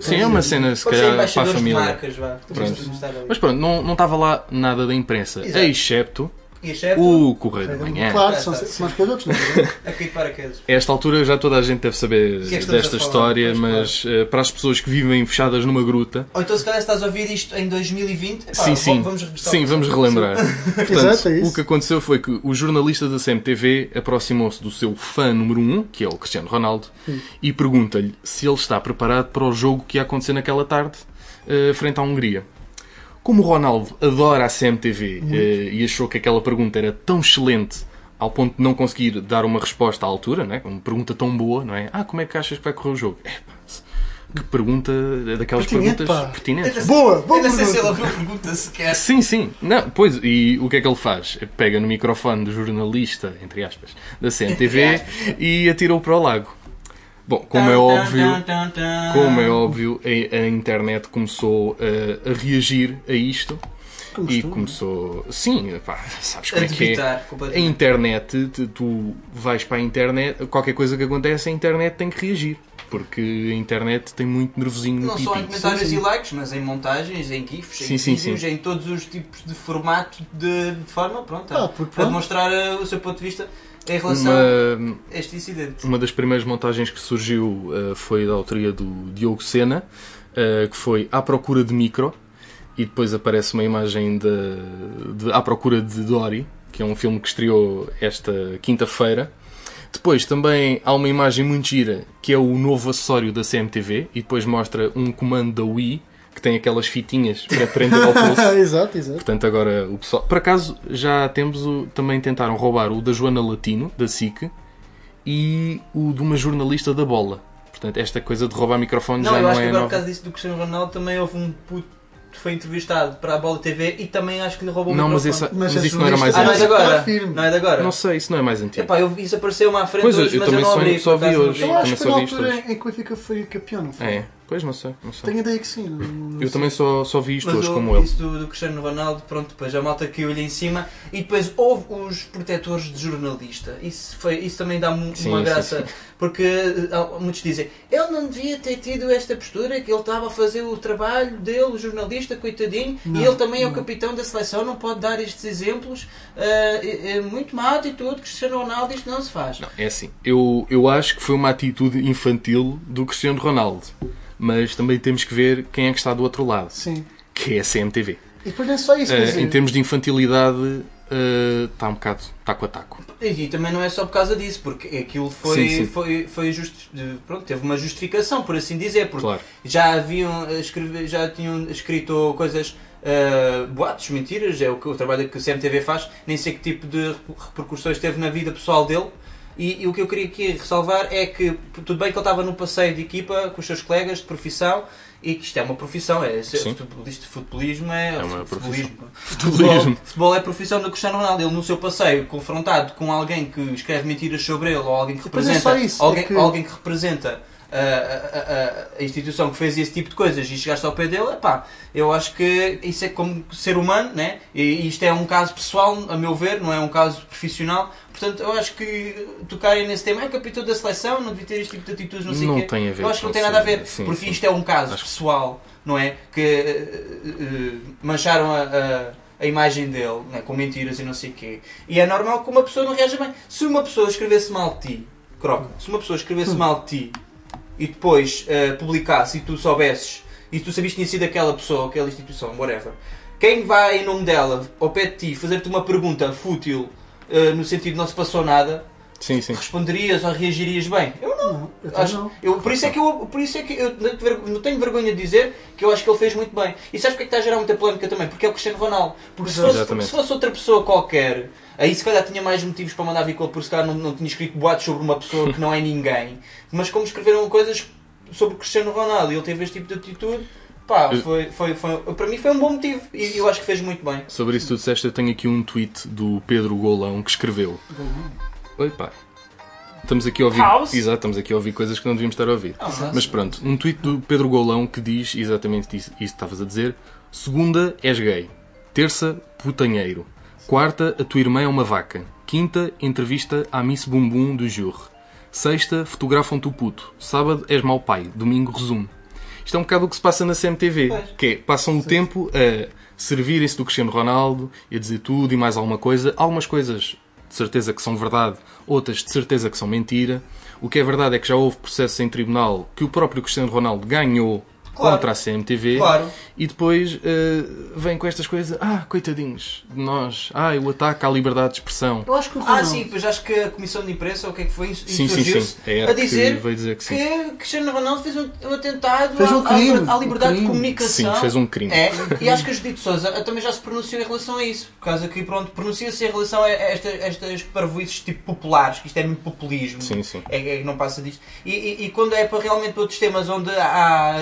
Sim, é uma cena, se Pode calhar, para a família. marcas, vá. Pronto. Mas pronto, não, não estava lá nada da imprensa, Exato. excepto exceto o Correio da Manhã. Claro, Ah, são, tá. mais que os outros, não é? a paraquedas. A esta altura já toda a gente deve saber que é desta história, mas eh, para as pessoas que vivem fechadas numa gruta, Ou então se calhar estás a ouvir isto em 2020, epá, sim, sim, vamos regressar sim, vamos relembrar. Portanto, Exato, é isso. o que aconteceu foi que o jornalista da CMTV aproximou-se do seu fã número 1, um, que é o Cristiano Ronaldo, e pergunta-lhe se ele está preparado para o jogo que ia acontecer naquela tarde, eh, frente à Hungria. Como o Ronaldo adora a CMTV eh, e achou que aquela pergunta era tão excelente ao ponto de não conseguir dar uma resposta à altura, não é? Uma pergunta tão boa, não é? Ah, como é que achas que vai correr o jogo? Epá, que pergunta, daquelas Pertinente, perguntas pá. pertinentes. Boa, boa Eu não sei se ele abriu pergunta sequer. Sim, sim. Não, pois, e o que é que ele faz? Pega no microfone do jornalista, entre aspas, da CMTV e atira-o para o lago. Bom, como é óbvio, como é óbvio, a, a internet começou a, a reagir a isto e começou. Sim, pá, sabes como A é que é? A internet, tu- vais para a internet, qualquer coisa que acontece, a internet tem que reagir. Porque a internet tem muito nervosinho no Não pipi. só em comentários e likes, mas em montagens, em GIFs, em Sim, sim, vídeos, sim. em todos os tipos de formato de, de forma pronto, Ah, a- porque a pronto. demonstrar uh, o seu ponto de vista em relação Uma, a este incidente. Uma das primeiras montagens que surgiu eh, foi da autoria do Diogo Sena, eh, que foi À Procura de Micro, e depois aparece uma imagem de, de À Procura de Dory, que é um filme que estreou esta quinta-feira. Depois também há uma imagem muito gira, que é o novo acessório da CMTV, e depois mostra um comando da Wii, tem aquelas fitinhas para prender ao pulso. exato, exato. Portanto, agora o pessoal. Por acaso, já temos o. Também tentaram roubar o da Joana Latino, da SIC, e o de uma jornalista da bola. Portanto, esta coisa de roubar microfones Não, já eu não acho que é agora por nova. causa disso do Cristiano Ronaldo também houve um puto que foi entrevistado para a Bola TV e também acho que lhe roubou Não, o mas, microfone. esse, Mas mas é isso não era mais Ah, não é antigo. agora? Não é de agora? Não sei, isso não é mais antigo. Epá, eu, isso apareceu-me à frente Pois, hoje, eu mas também eu não só- abri. só por vi não hoje. Eu acho também que na altura em que o Benfica foi campeão, não foi? É, pois não sei. Não sei. Tenho a ideia que sim. não- não Eu sei. também só, só vi isto Mas hoje, o- como ele. isso do, do Cristiano Ronaldo, pronto, depois a malta caiu-lhe em cima e depois houve os protetores de jornalista. Isso, foi, isso também dá mu- Sim, uma sim, graça, sim. porque ah, muitos dizem ele não devia ter tido esta postura, que ele estava a fazer o trabalho dele, o jornalista, coitadinho, Não, e ele também é o capitão da seleção, não pode dar estes exemplos. ah, é, é muito má atitude, Cristiano Ronaldo, isto não se faz. Não, é assim. Eu, eu acho que foi uma atitude infantil do Cristiano Ronaldo. Mas também temos que ver quem é que está do outro lado, Sim. que é a CMTV. E depois não é só isso, quer Eh, dizer, em termos de infantilidade, eh, está um bocado taco a taco. E, e também não é só por causa disso, porque aquilo foi, Sim, sim. foi, foi justi- pronto, teve uma justificação, por assim dizer, porque Claro. já haviam eh, escreve- já tinham escrito coisas eh, boatos, mentiras, é o, que, o trabalho que o CMTV faz, nem sei que tipo de reper- repercussões teve na vida pessoal dele. E, e o que eu queria aqui ressalvar é que tudo bem que ele estava no passeio de equipa com os seus colegas de profissão e que isto é uma profissão, é ser futebolista, futebolismo é, É uma futebolismo. Futebolismo. Futebol, futebol é a profissão do Cristiano Ronaldo. Ele no seu passeio, confrontado com alguém que escreve mentiras sobre ele, ou alguém que é representa, só isso, alguém, é que- alguém que representa a, a- a- instituição que fez esse tipo de coisas e chegaste ao pé dele, pá, eu acho que isso é como ser humano, né? E, isto é um caso pessoal, a meu ver, não é um caso profissional. Portanto, eu acho que tocarem nesse tema é capitão da seleção, não devia ter este tipo de atitudes, não sei o Não quê. tem a ver Eu acho que não tem nada a ver, sim, porque sim. isto é um caso Acho pessoal, não é? Que eh, eh, mancharam a, a- a imagem dele né, com mentiras e não sei o quê. E é normal que uma pessoa não reaja bem. Se uma pessoa escrevesse mal de ti, Croca, se uma pessoa escrevesse mal de ti e depois eh, publicasse e tu soubesses e tu sabias que tinha sido aquela pessoa, aquela instituição, whatever, quem vai em nome dela ao pé de ti fazer-te uma pergunta fútil eh, no sentido não se passou nada, Sim, sim. responderias ou reagirias bem? Eu não. Não, eu Acho- não. eu, por isso é que eu, por isso é que eu não tenho vergonha de dizer que eu acho que ele fez muito bem. E sabes porque é que está a gerar muita polémica também? Porque é o Cristiano Ronaldo. Porque se fosse, Exatamente. se fosse outra pessoa qualquer, aí se calhar tinha mais motivos para mandar vir com ele, porque se calhar não, não tinha escrito boatos sobre uma pessoa que não é ninguém. Mas como escreveram coisas sobre o Cristiano Ronaldo e ele teve este tipo de atitude, pá, foi, foi, foi, para mim foi um bom motivo. E eu acho que fez muito bem. Sobre isso tu disseste, eu tenho aqui um tweet do Pedro Golão que escreveu. Oi pá. Estamos aqui a ouvir. House? Exato, estamos aqui a ouvir coisas que não devíamos estar a ouvir. Mas pronto, um tweet do Pedro Golão que diz exatamente isso, isso que estavas a dizer. Segunda, és gay. Terça, putanheiro. Quarta, a tua irmã é uma vaca. Quinta, entrevista à Miss Bumbum do Jurre. Sexta, fotografam-te o puto. Sábado, és mau pai. Domingo, resumo. Isto é um bocado o que se passa na CMTV. Pois. Que é, passam o tempo a servirem-se do Cristiano Ronaldo e a dizer tudo e mais alguma coisa. Algumas coisas de certeza que são verdade, outras de certeza que são mentira. O que é verdade é que já houve processos em tribunal que o próprio Cristiano Ronaldo ganhou Claro. contra a CMTV Claro. e depois eh, vem com estas coisas, ah, coitadinhos de nós, ah, o ataque à liberdade de expressão. Eu acho que o Ah, Ronaldo- sim, pois acho que a Comissão de Imprensa, ou o que é que foi, Sim, sim, sim. É a que dizer veio dizer que sim. que Cristiano Ronaldo fez um, um atentado Fez um à- à, crime, à liberdade um de crime. comunicação. Sim, fez um crime. É, e acho que a Judite Souza também já se pronunciou em relação a isso, por causa que, pronto, pronuncia-se em relação a esta, estas parvoices tipo populares, que isto é muito populismo. Sim, sim. É, é que não passa disto. E, e- e quando é para realmente para outros temas onde há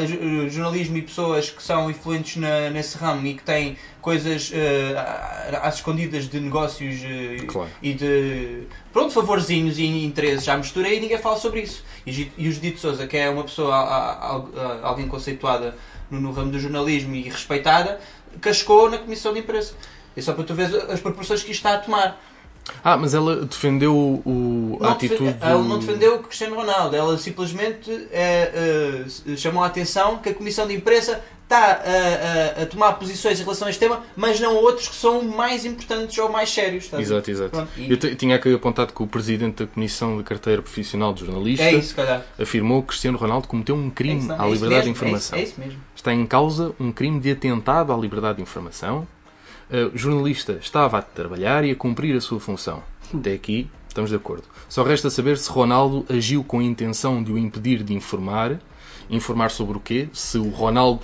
jornalismo e pessoas que são influentes na- nesse ramo e que têm coisas à- às escondidas de negócios eh, Claro. e de pronto, favorzinhos e interesses à mistura e ninguém fala sobre isso. E, e o Judito Souza, que é uma pessoa, a- a- a- alguém conceituada no, no ramo do jornalismo e respeitada, cascou na comissão de imprensa. É só para tu ver as proporções que isto está a tomar. Ah, mas ela defendeu o, a Não atitude. defende- Ela não defendeu o Cristiano Ronaldo, ela simplesmente eh, eh, chamou a atenção que a Comissão de Imprensa está a, a- a tomar posições em relação a este tema, mas não outros que são mais importantes ou mais sérios. a ver? Exato, exato. E- Eu tinha aqui apontado que o presidente da Comissão de Carteira Profissional de Jornalista É isso, afirmou que Cristiano Ronaldo cometeu um É crime isso, não? à É isso liberdade de mesmo, informação. É isso, é isso mesmo. Está em causa um crime de atentado à liberdade de informação. O jornalista estava a trabalhar e a cumprir a sua função. Até aqui estamos de acordo. Só resta saber se Ronaldo agiu com a intenção de o impedir de informar. Informar sobre o quê? Se o Ronaldo.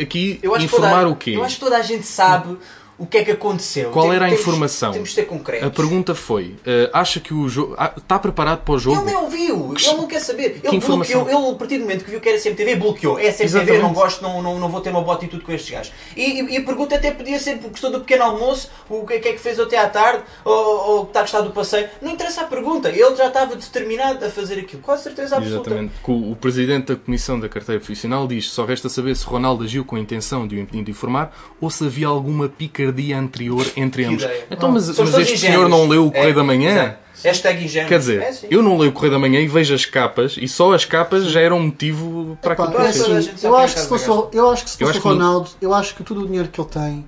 aqui, Eu acho que informar o quê? Eu acho que toda a gente sabe o que é que aconteceu. Qual Tem- era a temos- informação? Temos de ser concretos. A pergunta foi: uh, acha que o jogo. ah, está preparado para o jogo? Ele nem ouviu, ele não quer saber. Ele bloqueou, ele a partir do momento que viu que era CMTV, bloqueou. É CMTV, Exatamente. não gosto, não, não, não vou ter uma boa atitude com estes gajos. E, e- e a pergunta até podia ser por questão do pequeno almoço, o que, que é que fez até à tarde, ou, ou que está a gostar do passeio. Não interessa a pergunta, ele já estava determinado a fazer aquilo, com certeza absoluta. Exatamente. Que O o presidente da Comissão da Carteira Profissional diz só resta saber se Ronaldo agiu com a intenção de o impedir de informar ou se havia alguma picardia anterior entre ambos. Então, mas, mas este ingênuos. senhor não leu o Correio É, da Manhã? Hashtag ingênuo. Quer dizer, É, eu não leio o Correio da Manhã e vejo as capas e só as capas já eram motivo para Pá, aquilo é que assim, eu é acho que se fosse, eu acho que se Eu fosse o que- Ronaldo, eu acho que todo o dinheiro que ele tem,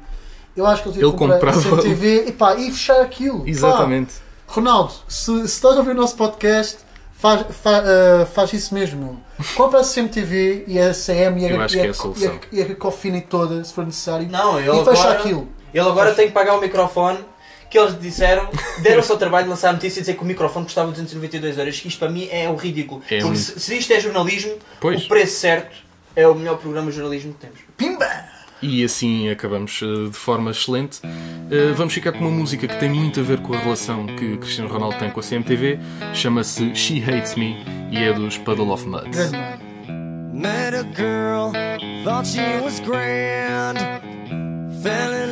eu acho que ele Ele que comprar a comprava- CMTV e, pá, e fechar aquilo. Pá, Exatamente. Ronaldo, se, se estás a ouvir o nosso podcast, faz, fa- ah, faz isso mesmo. Compra a CMTV e a CM e a, Eu e a, é a e a, e a Cofina toda, se for necessário. Não, e fecha agora, aquilo. Ele agora tem que pagar o microfone que eles disseram, deram-se ao trabalho de lançar a notícia e dizer que o microfone custava 292 euros. Isto para mim é o ridículo. É Porque um- se, se isto é jornalismo, Pois. o preço certo é o melhor programa de jornalismo que temos. Pimba! E assim acabamos eh, de forma excelente. Eh, Vamos ficar com uma música que tem muito a ver com a relação que Cristiano Ronaldo tem com a CMTV. Chama-se She Hates Me e é dos Puddle of Mud. Met a girl, thought she was grand. Fell in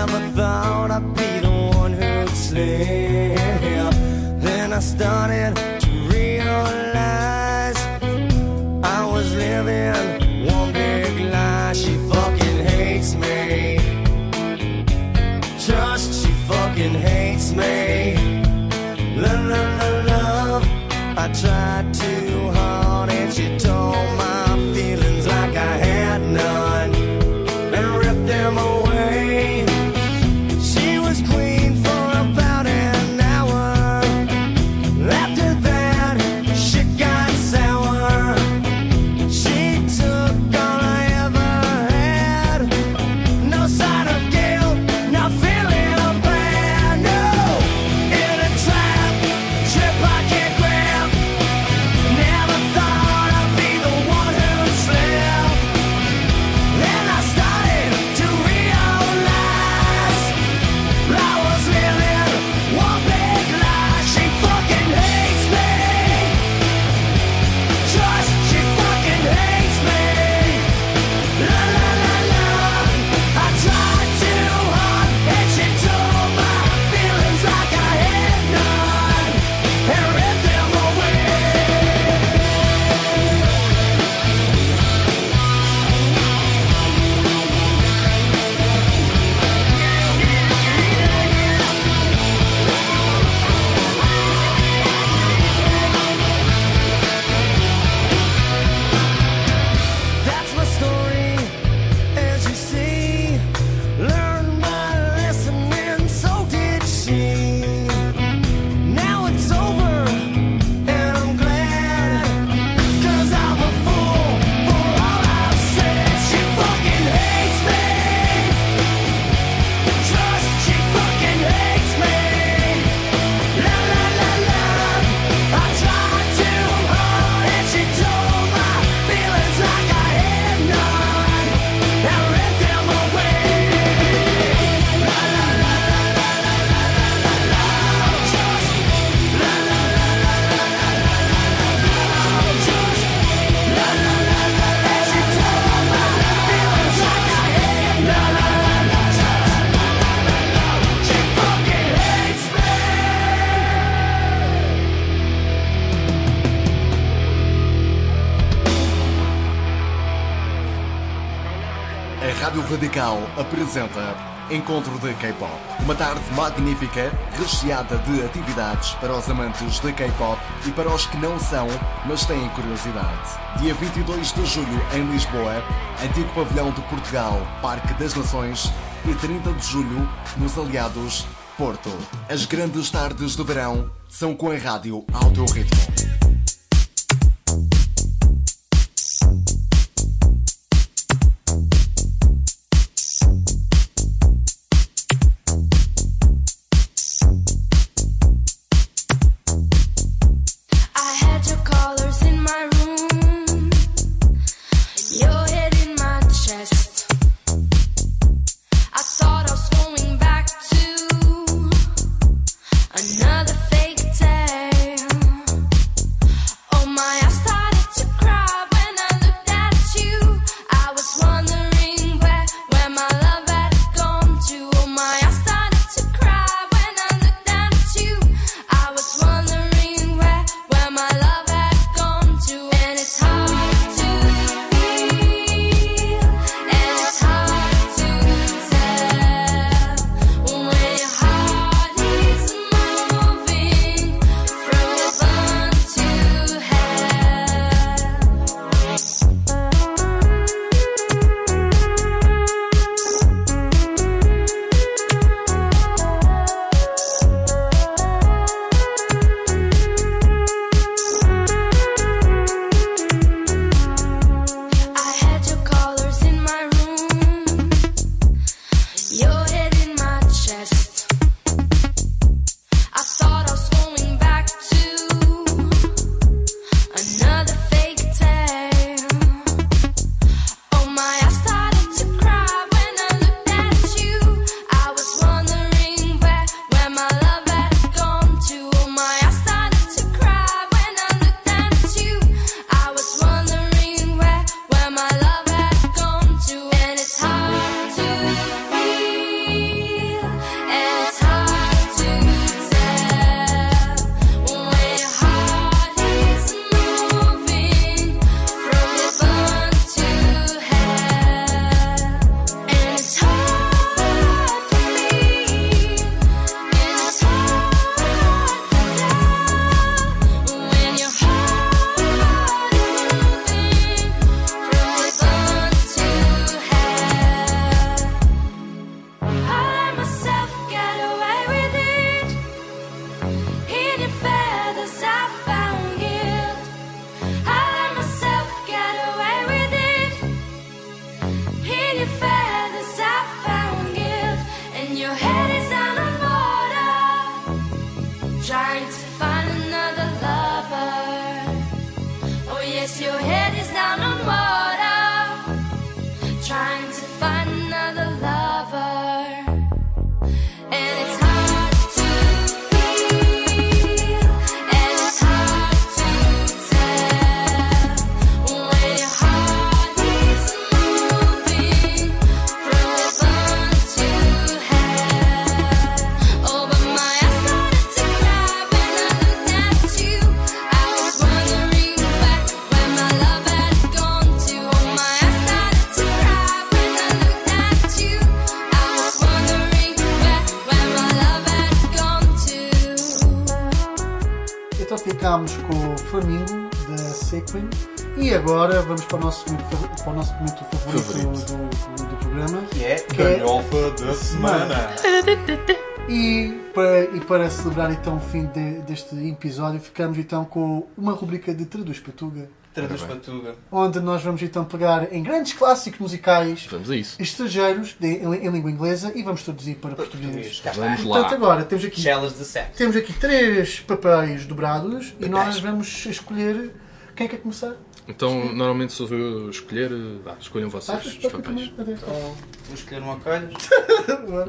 Never thought I'd be the one who'd slip. Then I started to realize I was living one big lie. She fucking hates me. Just she fucking hates me. Love, love, love, love. I tried too hard and she Encontro de K-Pop. Uma tarde magnífica, recheada de atividades para os amantes de K-Pop e para os que não são, mas têm curiosidade. Dia 22 de julho em Lisboa, Antigo Pavilhão de Portugal, Parque das Nações e 30 de julho nos Aliados, Porto. As grandes tardes do verão são com a rádio ao teu ritmo. Para o nosso momento favorito, Favorito. Do, do, do programa Que é Galhofa da Semana. E para, e para celebrar então o fim de- deste episódio, ficamos então com uma rubrica de Traduz Patuga, Traduz para Tuga. onde nós vamos então pegar em grandes clássicos musicais Vamos a isso. estrangeiros de- em, em língua inglesa e vamos traduzir para português. Está. Vamos Portanto, lá. agora temos aqui, Shellas de sexo. temos aqui três papéis dobrados e nós vamos escolher quem quer começar. Então, normalmente sou eu a escolher. Vá, escolham vocês Achas? os papéis. Então, vou escolher uma coisa.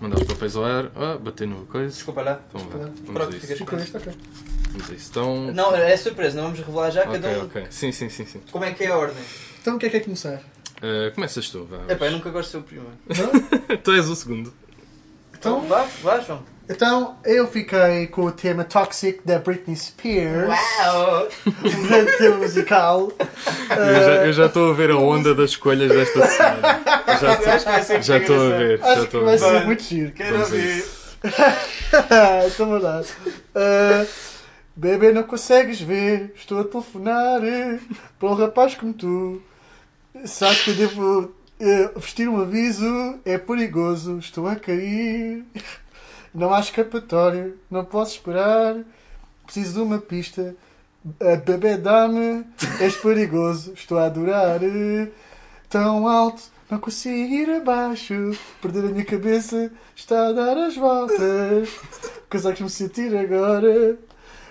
Mandar os papéis ao ar. Ah, bater no coisa. Desculpa lá. Então vá, vamos Pronto, a isso. com isso. Vamos a isso. Então. Não, é surpresa, não vamos revelar já Ok, cada um. ok. Sim, sim, sim. sim. Como é que é a ordem? Então quem quer começar? Ah, começas tu, vá. Epá, eu nunca gosto de ser o primeiro. tu és o segundo. Então, Vá, vá, João. Então, eu fiquei com o tema Toxic da Britney Spears. Uau! Um grande tema musical. Eu já- já estou a ver a onda das escolhas desta semana. Já Acho que vai estou- ser Já estou a ver. Já Acho que estou a vai ser muito giro. Quero ver. Então lá. Uh, Bebê, não consegues ver? Estou a telefonar eh, para um rapaz como tu. Sabes que eu devo eh, vestir um aviso? É perigoso, estou a cair. Não há escapatória, não posso esperar. Preciso de uma pista. A bebê dá-me, és perigoso, estou a adorar. Tão alto, não consigo ir abaixo. Perder a minha cabeça está a dar as voltas. Consegues-me sentir agora?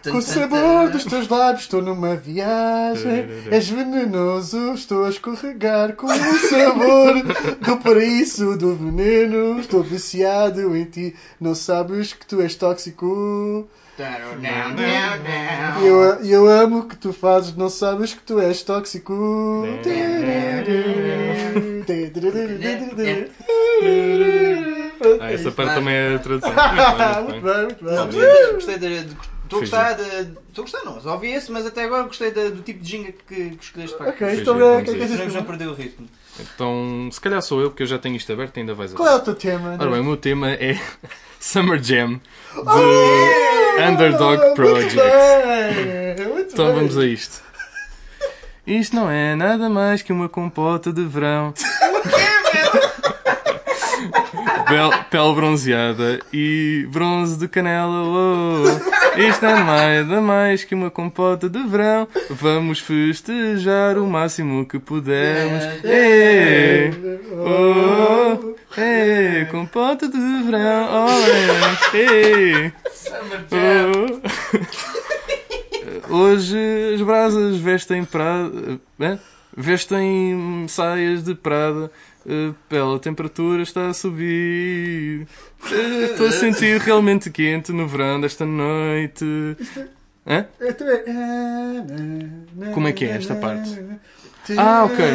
Com o sabor dos teus lábios estou numa viagem. És venenoso, estou a escorregar com o sabor do paraíso, do veneno. Estou viciado em ti. Não sabes que tu és tóxico. E eu, eu amo o que tu fazes, não sabes que tu és tóxico. Ah, essa parte também é a tradução. Muito bem, muito bem. Não, gostei de- gostei de. de- Estou a gostar de. Estou a gostar, não, ouvi esse, mas até agora gostei da- do tipo de ginga que, que escolheste para Ok, aqui. é que a Senão já perdeu o ritmo. Então, se calhar sou eu, porque eu já tenho isto aberto e ainda vais Qual é o teu tema? Ora bem, o meu tema é Summer Jam de Oh, Underdog muito Project. bem, muito Então bem. vamos a isto. Isto não é nada mais que uma compota de verão. Bel- pele bronzeada e bronze de canela. Oh. Isto é nada mais que uma compota de verão. Vamos festejar o máximo que pudermos. Ei, oh, ei, compota de verão. Oh, ei, oh. Hoje as brasas vestem prada, eh? vestem saias de prada. Eh, Pela temperatura está a subir. Eh, Estou a sentir realmente quente no verão desta noite. Hã? Como é que é esta parte? Ah, ok.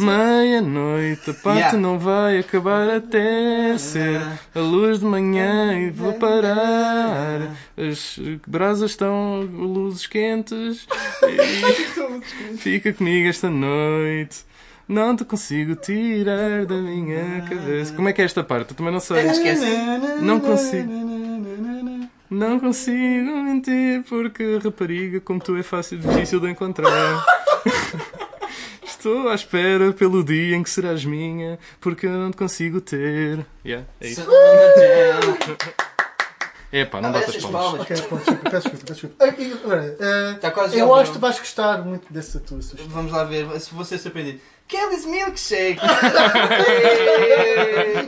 Meia-noite, a parte Yeah. não vai acabar até ser a luz de manhã e vou parar. As brasas estão luzes quentes e fica comigo esta noite. Não te consigo tirar da minha cabeça. Como é que é esta parte? Eu também não sei. Esquece. Não consigo. Não consigo mentir porque rapariga como tu é fácil difícil de encontrar. Estou à espera pelo dia em que serás minha porque eu não te consigo ter. Yeah, é isso. Epá, não batas Essas palmas. palmas. Ok, pô, desculpa, peço desculpa, peço desculpa. Ah, agora, ah, já eu acho que tu vais gostar muito dessa tua sugestão. Vamos lá ver se ser surpreendido. Kelly's Milkshake!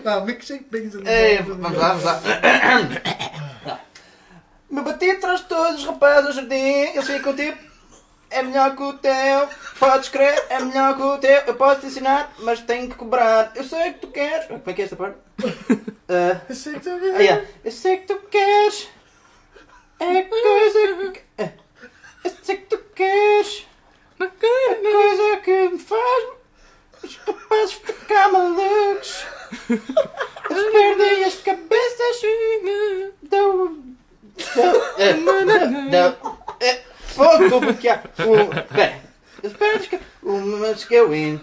Ah, milkshake and Ei, vamos lá, vamos lá. Me bati atrás de todos os rapazes ao jardim, eles ficam tipo. É melhor que o teu, podes crer, é melhor que o teu. Eu posso te ensinar, mas tenho que cobrar. Eu sei que tu queres. Como é que é esta parte? Ah, Eu sei que tu ah, yeah. Eu sei que tu queres. É coisa que. é. Eu sei que tu queres. É coisa que me faz. Os rapazes ficar malucos. As perdias de cabeças. Dão. Dão. Dão. É. Pô, como que? O. Pera. Cabeças. O must go in.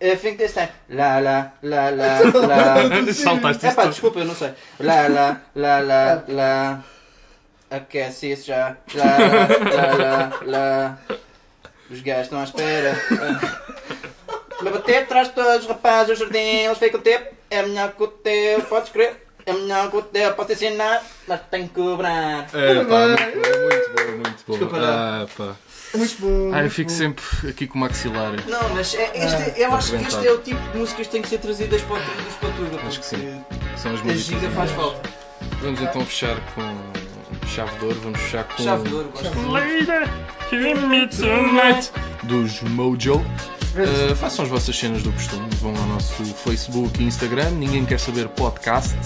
I think this time. La la la la la. Saltaste É pá, desculpa, eu não sei. Lá, lá, lá, lá, lá. Aquece isso já. Lá, lá, lá, lá. Os gajos estão à espera. Me bater atrás de todos os rapazes do jardim, eles ficam tipo. É melhor que o teu, podes crer. É melhor que o teu, posso ensinar, mas tenho que cobrar. É, pá, muito boa, muito boa, muito boa. Desculpa. Ah, pá. Muito bom. Ah, eu fico bom. sempre aqui com o maxilar. Não, mas é, este, eu acho que este é o tipo de músicas que têm que ser trazidas para o Patuga. Acho que sim. São as A músicas. giga faz falta. Vamos então fechar com chave de ouro. Vamos fechar com. Chave de ouro, gosto. Lady, give me tonight. Dos Mojo. Uh, façam as vossas cenas do costume. Vão ao nosso Facebook e Instagram. Ninguém quer saber podcast.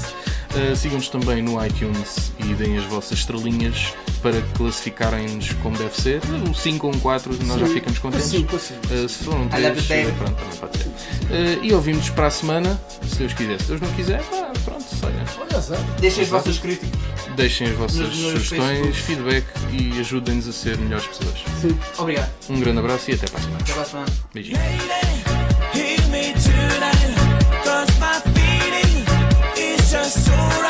Uh, Sigam-nos também no iTunes e deem as vossas estrelinhas para classificarem-nos como deve ser. O 5 ou um 4, nós já ficamos contentes. Cinco, cinco. Uh, se foram I love 3, you, baby. pronto, também pode ser. Uh, e ouvimos para a semana, se Deus quiser. Se Deus não quiser, pá, pronto, olha. Olha, Exato. Deixem as vossas críticas. Deixem as vossas Nos- nos sugestões, feedback e ajudem-nos a ser melhores pessoas. Sim. Obrigado. Um grande abraço e até para a semana. Até para a semana. Beijinhos. Just so